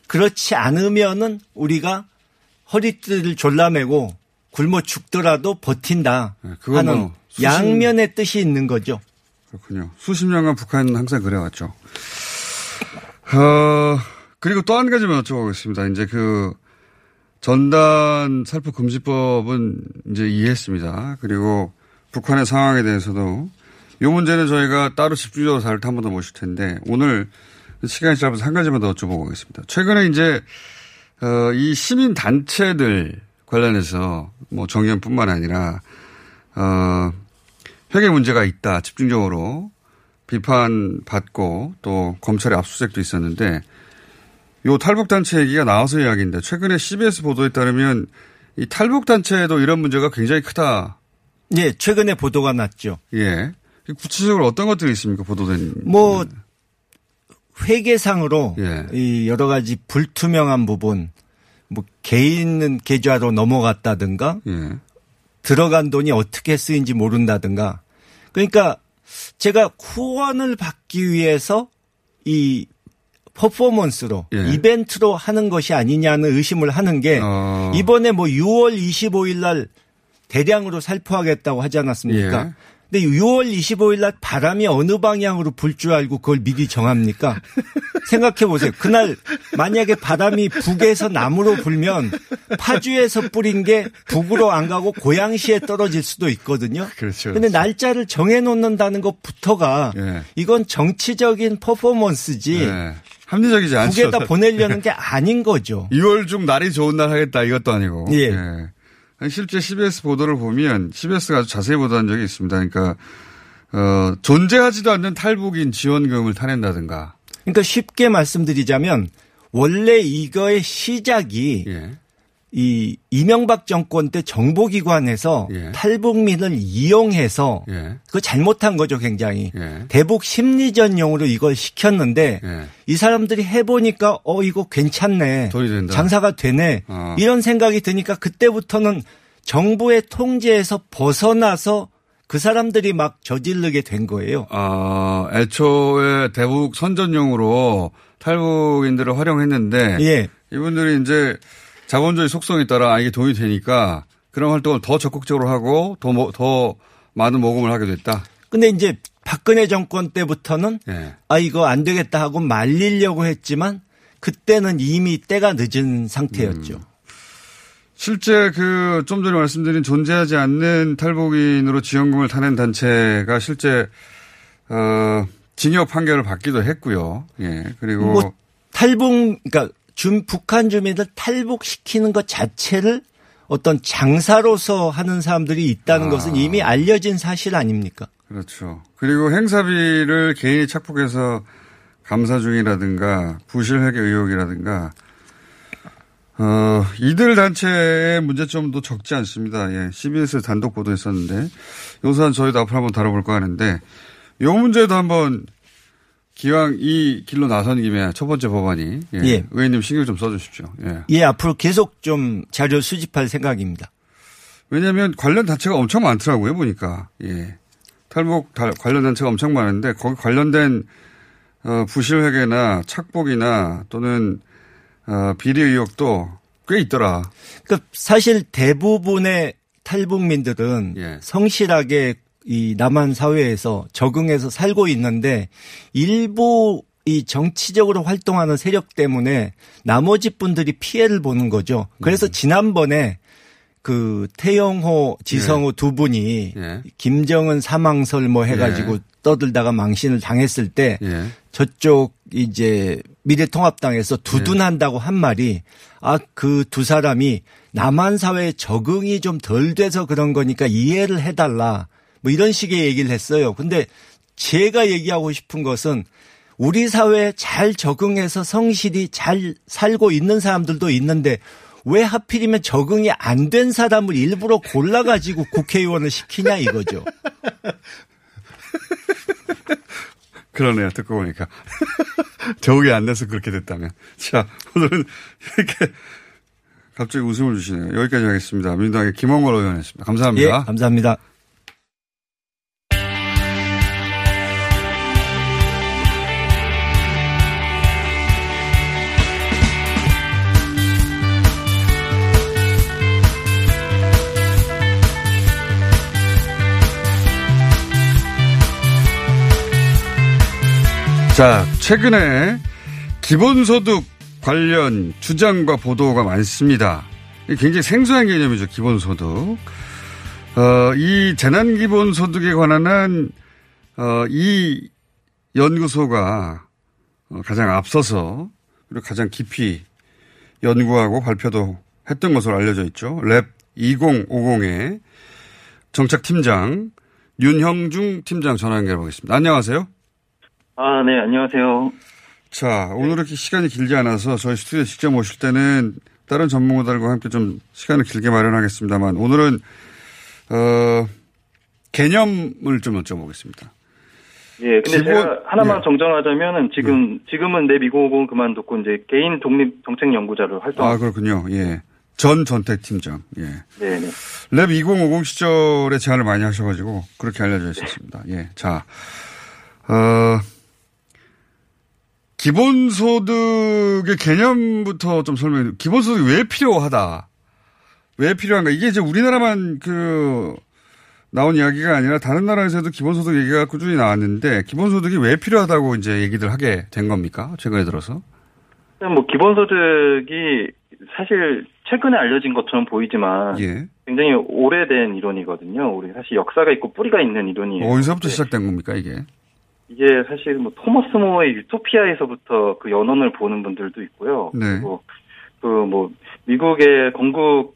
그렇지 않으면은 우리가 허리띠를 졸라매고 굶어 죽더라도 버틴다 그건 하는 뭐 수십- 양면의 뜻이 있는 거죠. 그렇군요. 수십 년간 북한은 항상 그래왔죠. 어, 그리고 또 한 가지만 여쭤보겠습니다. 이제 그 전단 살포 금지법은 이제 이해했습니다. 그리고 북한의 상황에 대해서도 이 문제는 저희가 따로 집중적으로 다룰 때 한 번 더 모실 텐데 오늘 시간이 짧아서 한 가지만 더 여쭤보고 가겠습니다. 최근에 이제 어, 이 시민 단체들 관련해서 뭐 정의원뿐만 아니라 어, 회계 문제가 있다 집중적으로 비판받고 또 검찰의 압수수색도 있었는데 요 탈북단체 얘기가 나와서 이야기인데 최근에 CBS 보도에 따르면 이 탈북단체에도 이런 문제가 굉장히 크다. 예, 최근에 보도가 났죠. 예. 구체적으로 어떤 것들이 있습니까? 보도된. 뭐 회계상으로 예. 이 여러 가지 불투명한 부분, 뭐 개인 계좌로 넘어갔다든가 예. 들어간 돈이 어떻게 쓰인지 모른다든가. 그러니까 제가 후원을 받기 위해서 이 퍼포먼스로 예. 이벤트로 하는 것이 아니냐는 의심을 하는 게 어. 이번에 뭐 6월 25일 날 대량으로 살포하겠다고 하지 않았습니까? 예. 근데 6월 25일 날 바람이 어느 방향으로 불 줄 알고 그걸 미리 정합니까? 생각해 보세요. 그날 만약에 바람이 북에서 남으로 불면 파주에서 뿌린 게 북으로 안 가고 고양시에 떨어질 수도 있거든요. 그렇죠. 근데 날짜를 정해 놓는다는 것부터가 예. 이건 정치적인 퍼포먼스지 예. 합리적이지 않죠. 북에다 보내려는 게 아닌 거죠. 2월 중 날이 좋은 날 하겠다 이것도 아니고. 예. 아니, 실제 CBS 보도를 보면 CBS가 아주 자세히 보도한 적이 있습니다. 그러니까 어, 존재하지도 않는 탈북인 지원금을 타낸다든가. 그러니까 쉽게 말씀드리자면 원래 이거의 시작이 예. 이 이명박 정권 때 정보기관에서 예. 탈북민을 이용해서 예. 그거 잘못한 거죠 굉장히 예. 대북 심리전용으로 이걸 시켰는데 예. 이 사람들이 해보니까 어 이거 괜찮네. 장사가 되네 어. 이런 생각이 드니까 그때부터는 정부의 통제에서 벗어나서 그 사람들이 막 저지르게 된 거예요. 아, 애초에 대북 선전용으로 탈북인들을 활용했는데 예. 이분들이 이제 자본주의 속성에 따라 아, 이게 돈이 되니까 그런 활동을 더 적극적으로 하고 더, 모- 더 많은 모금을 하게 됐다. 근데 이제 박근혜 정권 때부터는 예. 아 이거 안 되겠다 하고 말리려고 했지만 그때는 이미 때가 늦은 상태였죠. 음. 실제 그 좀 전에 말씀드린 존재하지 않는 탈북인으로 지원금을 타낸 단체가 실제 어 징역 판결을 받기도 했고요. 예. 그리고 뭐 탈북 그러니까 준 북한 주민들 탈북시키는 것 자체를 어떤 장사로서 하는 사람들이 있다는 아. 것은 이미 알려진 사실 아닙니까? 그렇죠. 그리고 행사비를 개인이 착복해서 감사 중이라든가 부실회계 의혹이라든가 어, 이들 단체의 문제점도 적지 않습니다. 예. CBS 단독 보도했었는데, 요 사안 저희도 앞으로 한번 다뤄볼까 하는데, 요 문제도 한번 기왕 이 길로 나선 김에 첫 번째 법안이, 예. 예. 의원님 신경 좀 써주십시오. 예. 예, 앞으로 계속 좀 자료 수집할 생각입니다. 왜냐하면 관련 단체가 엄청 많더라고요 보니까 예 탈북 다- 관련 단체가 엄청 많은데 거기 관련된 어, 부실 회계나 착복이나 또는 어, 비리 의혹도 꽤 있더라. 그러니까 사실 대부분의 탈북민들은 예. 성실하게 이 남한 사회에서 적응해서 살고 있는데 일부 이 정치적으로 활동하는 세력 때문에 나머지 분들이 피해를 보는 거죠. 음. 그래서 지난번에 그 태영호, 지성호 두 분이 예. 김정은 사망설 뭐 해가지고 예. 떠들다가 망신을 당했을 때 예. 저쪽 이제 미래통합당에서 두둔한다고 한 말이 아 그 두 사람이 남한 사회에 적응이 좀 덜 돼서 그런 거니까 이해를 해달라 뭐 이런 식의 얘기를 했어요. 근데 제가 얘기하고 싶은 것은 우리 사회에 잘 적응해서 성실히 잘 살고 있는 사람들도 있는데 왜 하필이면 적응이 안 된 사람을 일부러 골라가지고 국회의원을 시키냐 이거죠. 그러네요. 듣고 보니까 적응이 안 돼서 그렇게 됐다면. 자 오늘은 이렇게 갑자기 웃음을 주시네요. 여기까지 하겠습니다. 민주당의 김원걸 의원이었습니다. 감사합니다. 예, 감사합니다. 자, 최근에 기본소득 관련 주장과 보도가 많습니다. 굉장히 생소한 개념이죠, 기본소득. 어, 이 재난기본소득에 관한 한, 어, 이 연구소가 어, 가장 앞서서 그리고 가장 깊이 연구하고 발표도 했던 것으로 알려져 있죠. 랩 2050의 정책팀장 윤형중 팀장 전화 연결해 보겠습니다. 안녕하세요. 아, 네, 안녕하세요. 자, 오늘 이렇게 시간이 길지 않아서 저희 스튜디오에 직접 모실 때는 다른 전문가들과 함께 좀 시간을 길게 마련하겠습니다만 오늘은, 어, 개념을 좀 여쭤보겠습니다. 예, 근데 기본- 제가 하나만 예. 정정하자면은 지금, 지금은 내 미국은 그만뒀고 이제 개인 독립 정책 연구자로 활동. 아, 그렇군요. 예. 전 전택 팀장. 예. 네네. 랩 2050 시절에 제안을 많이 하셔가지고 그렇게 알려져 있었습니다. 예. 자, 어, 기본소득의 개념부터 좀 설명해. 기본소득이 왜 필요하다? 왜 필요한가? 이게 이제 우리나라만 그 나온 이야기가 아니라 다른 나라에서도 기본소득 얘기가 꾸준히 나왔는데 기본소득이 왜 필요하다고 이제 얘기들 하게 된 겁니까? 최근에 들어서? 뭐 기본소득이 사실 최근에 알려진 것처럼 보이지만 예. 굉장히 오래된 이론이거든요. 우리 사실 역사가 있고 뿌리가 있는 이론이에요. 어디서부터 시작된 겁니까, 이게? 이게 사실 뭐 토머스 모어의 유토피아에서부터 그 연원을 보는 분들도 있고요. 네. 그리고 그 뭐 미국의 건국에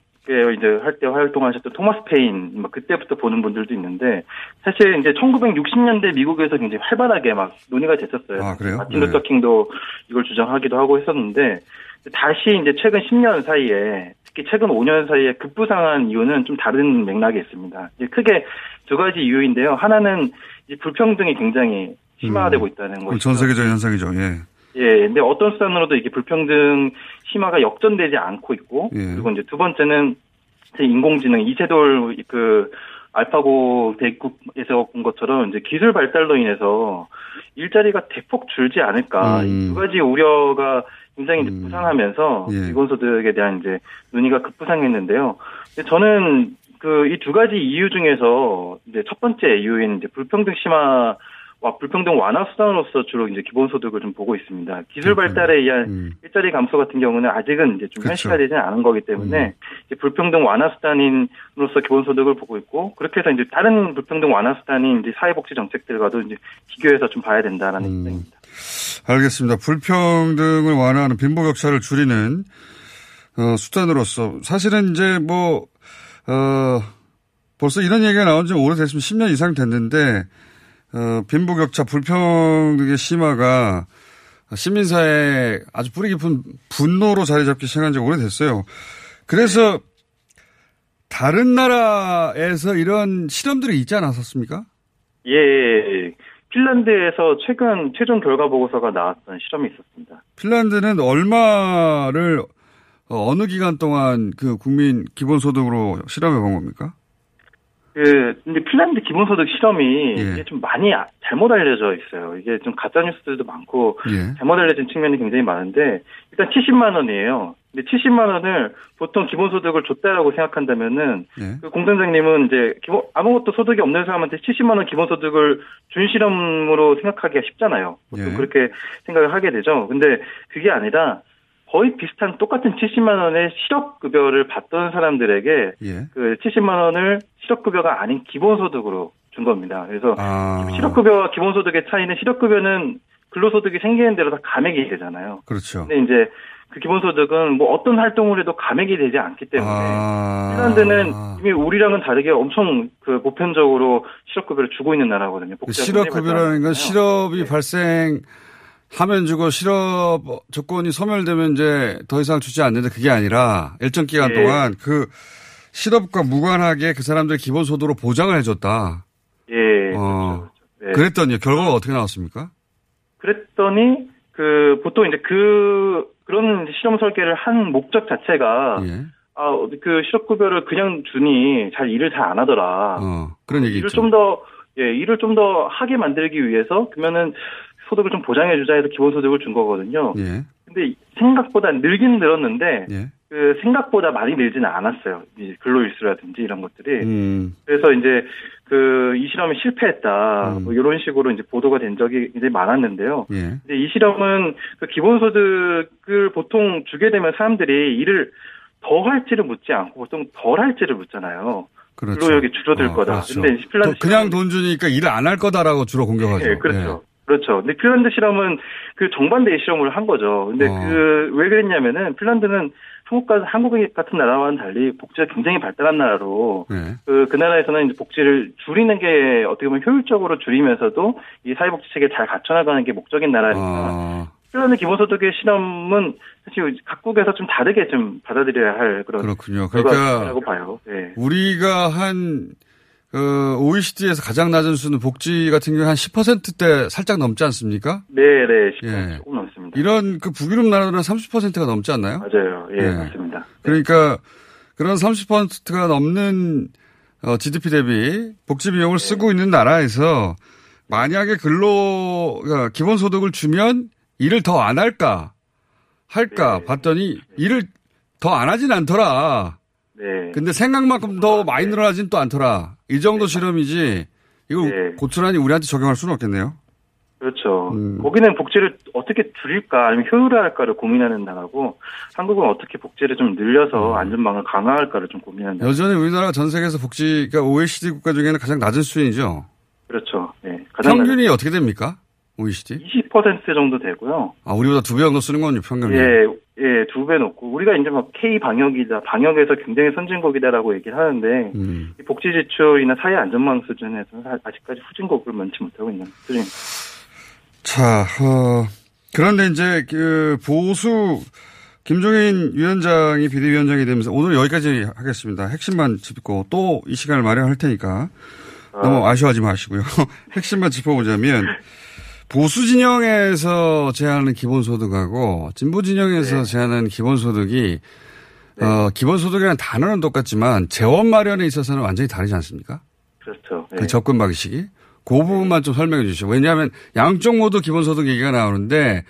이제 할 때 활동하셨던 토마스 페인 막 그때부터 보는 분들도 있는데 사실 이제 1960년대 미국에서 굉장히 활발하게 막 논의가 됐었어요. 아, 그래요? 마틴 네. 루터 킹도 이걸 주장하기도 하고 했었는데 다시 이제 최근 10년 사이에 특히 최근 5년 사이에 급부상한 이유는 좀 다른 맥락이 있습니다. 이제 크게 두 가지 이유인데요. 하나는 이 불평등이 굉장히 심화되고 있다는 그건 거죠. 전 세계적인 현상이죠. 예. 예, 근데 어떤 수단으로도 이게 불평등 심화가 역전되지 않고 있고, 예. 그리고 이제 두 번째는 제 인공지능 이세돌 그 알파고 대국에서 본 것처럼 이제 기술 발달로 인해서 일자리가 대폭 줄지 않을까 음. 이두 가지 우려가 굉장히 이제 부상하면서 예. 기본소득에 대한 이제 논의가 급부상했는데요. 저는 그 이 두 가지 이유 중에서 이제 첫 번째 이유인 이제 불평등 심화 와 불평등 완화 수단으로서 주로 이제 기본소득을 좀 보고 있습니다. 기술 발달에 의한 일자리 감소 같은 경우는 아직은 이제 좀 그렇죠. 현실화되지는 않은 거기 때문에 이제 불평등 완화 수단인으로서 기본소득을 보고 있고 그렇게 해서 이제 다른 불평등 완화 수단인 이제 사회복지 정책들과도 이제 비교해서 좀 봐야 된다라는 입장입니다. 알겠습니다. 불평등을 완화하는 빈부격차를 줄이는 어, 수단으로서 사실은 이제 뭐 어, 벌써 이런 얘기가 나온 지 오래됐으면 10년 이상 됐는데 어, 빈부격차 불평등의 심화가 시민사회에 아주 뿌리 깊은 분노로 자리 잡기 시작한 지 오래됐어요. 그래서 다른 나라에서 이런 실험들이 있지 않았었습니까? 예, 예, 예. 핀란드에서 최근 최종 결과 보고서가 나왔던 실험이 있었습니다. 핀란드는 얼마를 어, 어느 기간 동안 그 국민 기본소득으로 실험해 본 겁니까? 그 근데 핀란드 기본소득 실험이 예. 이게 좀 많이 아- 잘못 알려져 있어요. 이게 좀 가짜 뉴스들도 많고 예. 잘못 알려진 측면이 굉장히 많은데 일단 70만 원이에요. 근데 70만 원을 보통 기본소득을 줬다라고 생각한다면은 예. 그 공장장님은 이제 기본 아무것도 소득이 없는 사람한테 70만 원 기본소득을 준 실험으로 생각하기가 쉽잖아요. 보통 예. 그렇게 생각을 하게 되죠. 근데 그게 아니라 거의 비슷한 똑같은 70만 원의 실업 급여를 받던 사람들에게 예. 그 70만 원을 실업 급여가 아닌 기본 소득으로 준 겁니다. 그래서 아, 실업 급여와 기본 소득의 차이는 실업 급여는 근로소득이 생기는 대로 다 감액이 되잖아요. 그렇죠. 근데 이제 그 기본소득은 뭐 어떤 활동을 해도 감액이 되지 않기 때문에 아, 핀란드는 이미 우리랑은 다르게 엄청 그 보편적으로 실업급여를 주고 있는 나라거든요. 실업급여라는 건. 실업이 발생 하면 주고 실업 조건이 소멸되면 이제 더 이상 주지 않는데 그게 아니라 일정 기간 예. 동안 그 실업과 무관하게 그 사람들의 기본 소득으로 보장을 해줬다. 예. 어, 네. 그랬더니 결과가 어떻게 나왔습니까? 그랬더니 그 보통 이제 그 그런 실험 설계를 한 목적 자체가 예. 아그 실업 급여를 그냥 주니 잘 일을 잘 안 하더라. 어, 그런 얘기 일을. 좀 더 예, 일을 좀 더 하게 만들기 위해서 그러면은 소득을 좀 보장해 주자 해서 기본소득을 준 거거든요. 예. 근데 생각보다 늘긴 늘었는데 예. 그 생각보다 많이 늘지는 않았어요. 이 근로일수라든지 이런 것들이. 음. 그래서 이제 그 이 실험이 실패했다. 뭐 이런 식으로 이제 보도가 된 적이 굉장히 많았는데요. 예. 근데 이 실험은 그 기본소득을 보통 주게 되면 사람들이 일을 더 할지를 묻지 않고 보통 덜 할지를 묻잖아요. 그렇죠. 근로력이 줄어들 어, 거다. 그렇죠. 근데 그냥 돈 주니까 일을 안할 거다라고 주로 공격하죠. 예, 그렇죠. 그렇죠. 근데 핀란드 실험은 그 정반대의 실험을 한 거죠. 근데 어. 그왜 그랬냐면은 핀란드는 한국과 한국 같은 나라와는 달리 복지가 굉장히 발달한 나라로 예. 그, 그 나라에서는 이제 복지를 줄이는 게 어떻게 보면 효율적으로 줄이면서도 이 사회복지 체계 잘 갖춰나가는 게 목적인 나라니까 어, 핀란드 기본소득의 실험은 사실 각국에서 좀 다르게 좀 받아들여야 할 그런 그렇군요. 그러니까 봐요. 예. 우리가 한 그, OECD에서 가장 낮은 수는 복지 같은 경우 한 10%대 살짝 넘지 않습니까? 네, 네, 예. 조금 넘습니다. 이런 그 북유럽 나라들은 30%가 넘지 않나요? 맞아요. 예, 네. 맞습니다. 그러니까 그런 30%가 넘는 어, GDP 대비 복지 비용을 쓰고 있는 나라에서 만약에 근로 그러니까 기본 소득을 주면 일을 더 안 할까 할까 봤더니 일을 더 안 하진 않더라. 네. 근데 생각만큼 더 많이 늘어나진 또 않더라. 이 정도 실험이지 이걸 고스란히 우리한테 적용할 수는 없겠네요. 그렇죠. 음. 거기는 복지를 어떻게 줄일까 아니면 효율화할까를 고민하는 나라고 한국은 어떻게 복지를 좀 늘려서 안전망을 강화할까를 좀 고민하는 나라. 여전히 우리나라가 전 세계에서 복지가 OECD 국가 중에는 가장 낮은 수준이죠. 그렇죠. 네. 가장 평균이 어떻게 됩니까? OECD? 20% 정도 되고요. 아, 우리보다 두 배 정도 쓰는군요, 평균이. 예, 예, 두 배 높고 우리가 이제 막 K 방역이다, 방역에서 굉장히 선진국이다라고 얘기를 하는데 음. 이 복지 지출이나 사회 안전망 수준에서는 사- 아직까지 후진국을 면치 못하고 있는 수준입니다. 자, 어, 그런데 이제 그 보수 김종인 위원장이 비대위원장이 되면서 오늘 여기까지 하겠습니다. 핵심만 짚고 또 이 시간을 마련할 테니까 너무 아쉬워하지 마시고요. 핵심만 짚어보자면 보수 진영에서 제안하는 기본소득하고 진보 진영에서 제안하는 기본소득이 어, 기본소득이라는 단어는 똑같지만 재원 마련에 있어서는 완전히 다르지 않습니까? 그렇죠. 그 접근 방식이. 그 부분만 좀 설명해 주시죠. 왜냐하면 양쪽 모두 기본소득 얘기가 나오는데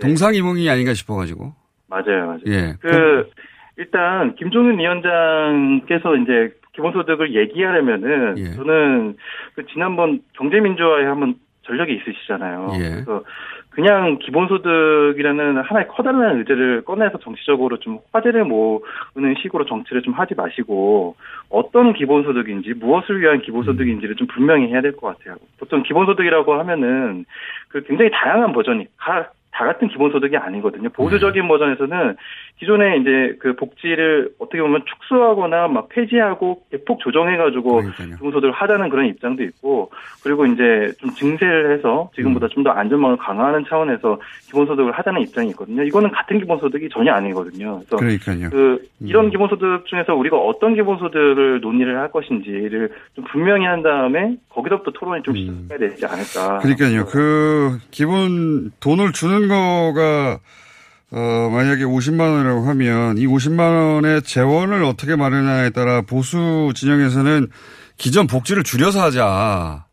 동상이몽이 아닌가 싶어가지고. 맞아요, 맞아요. 예. 그 일단 김종인 위원장께서 이제 기본소득을 얘기하려면은 예. 저는 그 지난번 경제민주화에 한번 전력이 있으시잖아요. 예. 그래서 그냥 기본소득이라는 하나의 커다란 의제를 꺼내서 정치적으로 좀 화제를 모으는 식으로 정치를 좀 하지 마시고 어떤 기본소득인지 무엇을 위한 기본소득인지를 좀 분명히 해야 될 것 같아요. 보통 기본소득이라고 하면은 그 굉장히 다양한 버전이 다, 다 같은 기본소득이 아니거든요. 보수적인 버전에서는 기존에 이제 그 복지를 어떻게 보면 축소하거나 막 폐지하고 대폭 조정해가지고 기본소득을 하자는 그런 입장도 있고 그리고 이제 좀 증세를 해서 지금보다 좀더 안전망을 강화하는 차원에서 기본소득을 하자는 입장이 있거든요. 이거는 같은 기본소득이 전혀 아니거든요. 그래서 그러니까요. 그 이런 기본소득 중에서 우리가 어떤 기본소득을 논의를 할 것인지를 좀 분명히 한 다음에 거기서부터 토론이 좀 시작해야 되지 않을까. 그러니까요. 그 기본 돈을 주는 거가 어 만약에 50만 원이라고 하면 이 50만 원의 재원을 어떻게 마련하냐에 따라 보수 진영에서는 기존 복지를 줄여서 하자.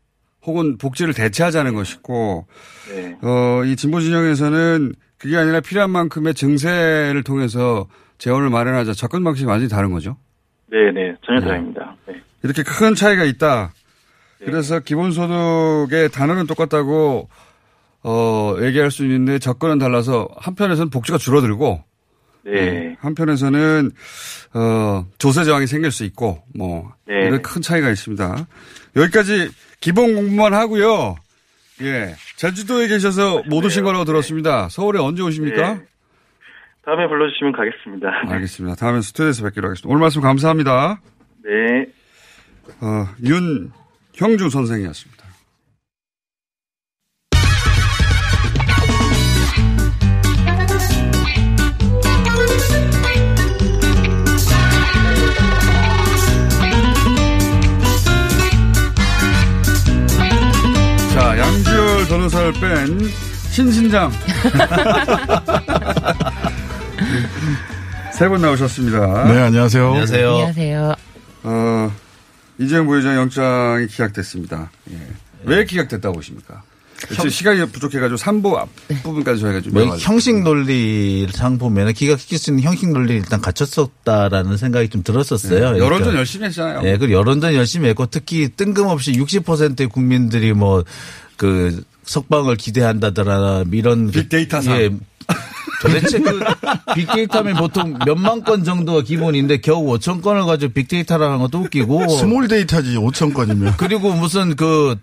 혹은 복지를 대체하자는 것이고 네. 어 이 진보 진영에서는 그게 아니라 필요한 만큼의 증세를 통해서 재원을 마련하자. 접근 방식이 완전히 다른 거죠. 네, 네, 전혀 다릅니다. 네. 이렇게 큰 차이가 있다. 그래서 기본소득의 단어는 똑같다고 어 얘기할 수 있는데 접근은 달라서 한편에서는 복지가 줄어들고 네. 한편에서는 어 조세 저항이 생길 수 있고 뭐 네. 이런 큰 차이가 있습니다. 여기까지 기본 공부만 하고요. 예. 제주도에 계셔서 못 오신 거라고 들었습니다. 서울에 언제 오십니까? 네. 다음에 불러주시면 가겠습니다. 알겠습니다. 다음에 스튜디오에서 뵙기로 하겠습니다. 오늘 말씀 감사합니다. 네. 어, 윤형주 선생이었습니다. 변호사를 뺀 신신장. 세 분 나오셨습니다. 네, 안녕하세요. 안녕하세요. 안녕하세요. 어, 이재용 부회장 영장이 기각됐습니다. 예. 왜 기각됐다고 보십니까? 지금 시간이 부족해가지고 3부 앞부분까지 저희가 좀. 뭐. 형식 논리상 보면 막힐 수 있는 형식 논리 일단 갖췄었다라는 생각이 좀 들었었어요. 네, 여론전 열심히 했잖아요. 예, 그 여론전 열심히 했고 특히 뜬금없이 60%의 국민들이 뭐 그 석방을 기대한다더라 이런 빅데이터상. 예, 도대체 그 빅데이터면 보통 몇만 건 정도가 기본인데 겨우 5천 건을 가지고 빅데이터라는 것도 웃기고 small 데이터지 5천 건이면. 그리고 무슨 그,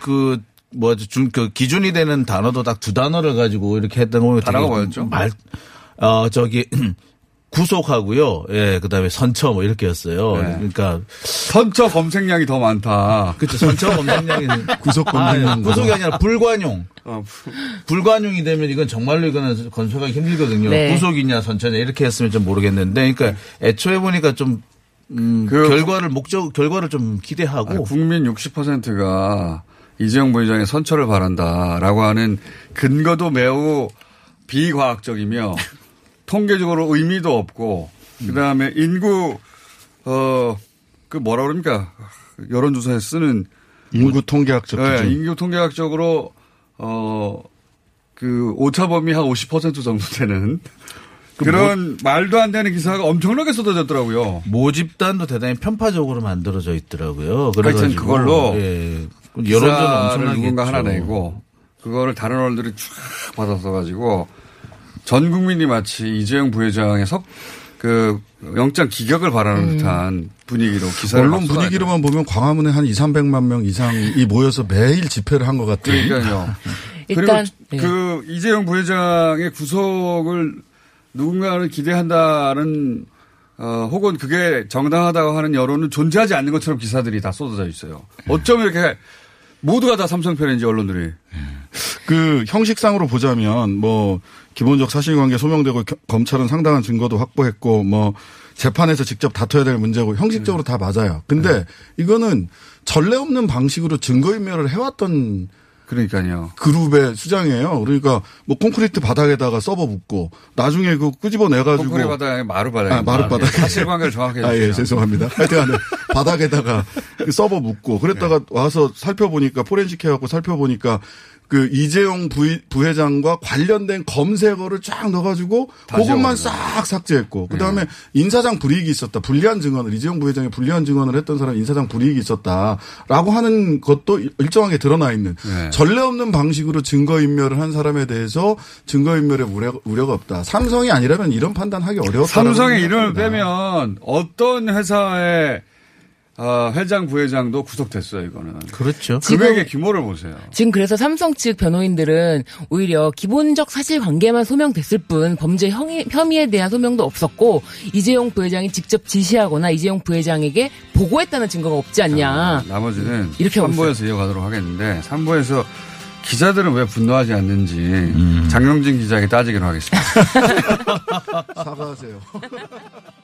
그, 뭐, 준, 그 기준이 되는 단어도 딱 두 단어를 가지고 이렇게 했던 거 단어가 뭐였죠? 말, 어, 저기, 구속하고요. 예, 그 다음에 선처 뭐 이렇게였어요. 네. 그러니까. 선처 검색량이 더 많다. 그렇죠. 선처 검색량이. 구속 아, 예. 검색량. 구속이 아니라 불관용. 어, 불관용이 되면 이건 정말로 이거는 건설하기 힘들거든요. 네. 구속이냐 선처냐 이렇게 했으면 좀 모르겠는데. 그러니까 애초에 보니까 좀, 음, 그- 결과를 목적, 결과를 좀 기대하고. 아, 국민 60%가 이재용 부회장의 선처를 바란다라고 하는 근거도 매우 비과학적이며 통계적으로 의미도 없고 그다음에 인구 어 그 뭐라 그럽니까 여론조사에 쓰는 인구 통계학적 네, 기준. 인구 통계학적으로 어 그 오차범위 한 50% 정도 되는 그 그런 말도 안 되는 기사가 엄청나게 쏟아졌더라고요. 모집단도 대단히 편파적으로 만들어져 있더라고요. 그래가지고 그걸로 예. 여론전은 기사를 엄청나게 누군가 했죠. 하나 내고 그거를 다른 언론들이 쫙 받아서 가지고 전 국민이 마치 이재용 부회장의 석그 영장 기각을 바라는 음. 듯한 분위기로 기사를 언론 막 분위기로만 보면 광화문에 한 2, 300만 명 이상이 모여서 매일 집회를 한 것 같아요. 그러니까요. 일단, 그리고 그 이재용 부회장의 구속을 누군가를 기대한다는 어, 혹은 그게 정당하다고 하는 여론은 존재하지 않는 것처럼 기사들이 다 쏟아져 있어요. 어쩜 이렇게 모두가 다 삼성 편인지 언론들이. 그 형식상으로 보자면 뭐 기본적 사실관계 소명되고 겨- 검찰은 상당한 증거도 확보했고 뭐 재판에서 직접 다퉈야 될 문제고 형식적으로 다 맞아요. 근데 이거는 전례 없는 방식으로 증거인멸을 해왔던 그러니까요. 그룹의 수장이에요. 그러니까 뭐 콘크리트 바닥에다가 서버 붙고 나중에 그 끄집어 내 가지고 콘크리트 바닥에 마루 바닥에. 아, 마루 바닥에 사실관계를 정확히 아, 예, 해주세요. 죄송합니다. 하여튼간에 바닥에다가 그 서버 묶고 그랬다가 와서 살펴보니까 포렌식 해갖고 살펴보니까 그 이재용 부, 부회 장과 관련된 검색어를 쫙 넣어가지고 다 그것만. 싹 삭제했고 그 다음에 인사장 불이익이 있었다. 불리한 증언을 이재용 부회장이 불리한 증언을 했던 사람 인사장 불이익이 있었다라고 하는 것도 일정하게 드러나 있는 네. 전례 없는 방식으로 증거 인멸을 한 사람에 대해서 증거 인멸의 우려, 우려가 없다. 삼성이 아니라면 이런 판단하기 어려웠다. 삼성의 이름을 빼면 어떤 회사의 어, 회장 부회장도 구속됐어요 이거는. 그렇죠. 금액의 규모를 보세요. 지금 그래서 삼성 측 변호인들은 오히려 기본적 사실 관계만 소명됐을 뿐 범죄 혐의, 혐의에 대한 소명도 없었고 이재용 부회장이 직접 지시하거나 이재용 부회장에게 보고했다는 증거가 없지 않냐. 나머지는 이렇게 하고 3부에서 이어가도록 하겠는데 3부에서 기자들은 왜 분노하지 않는지 장영진 기자에게 따지기로 하겠습니다. 사과하세요.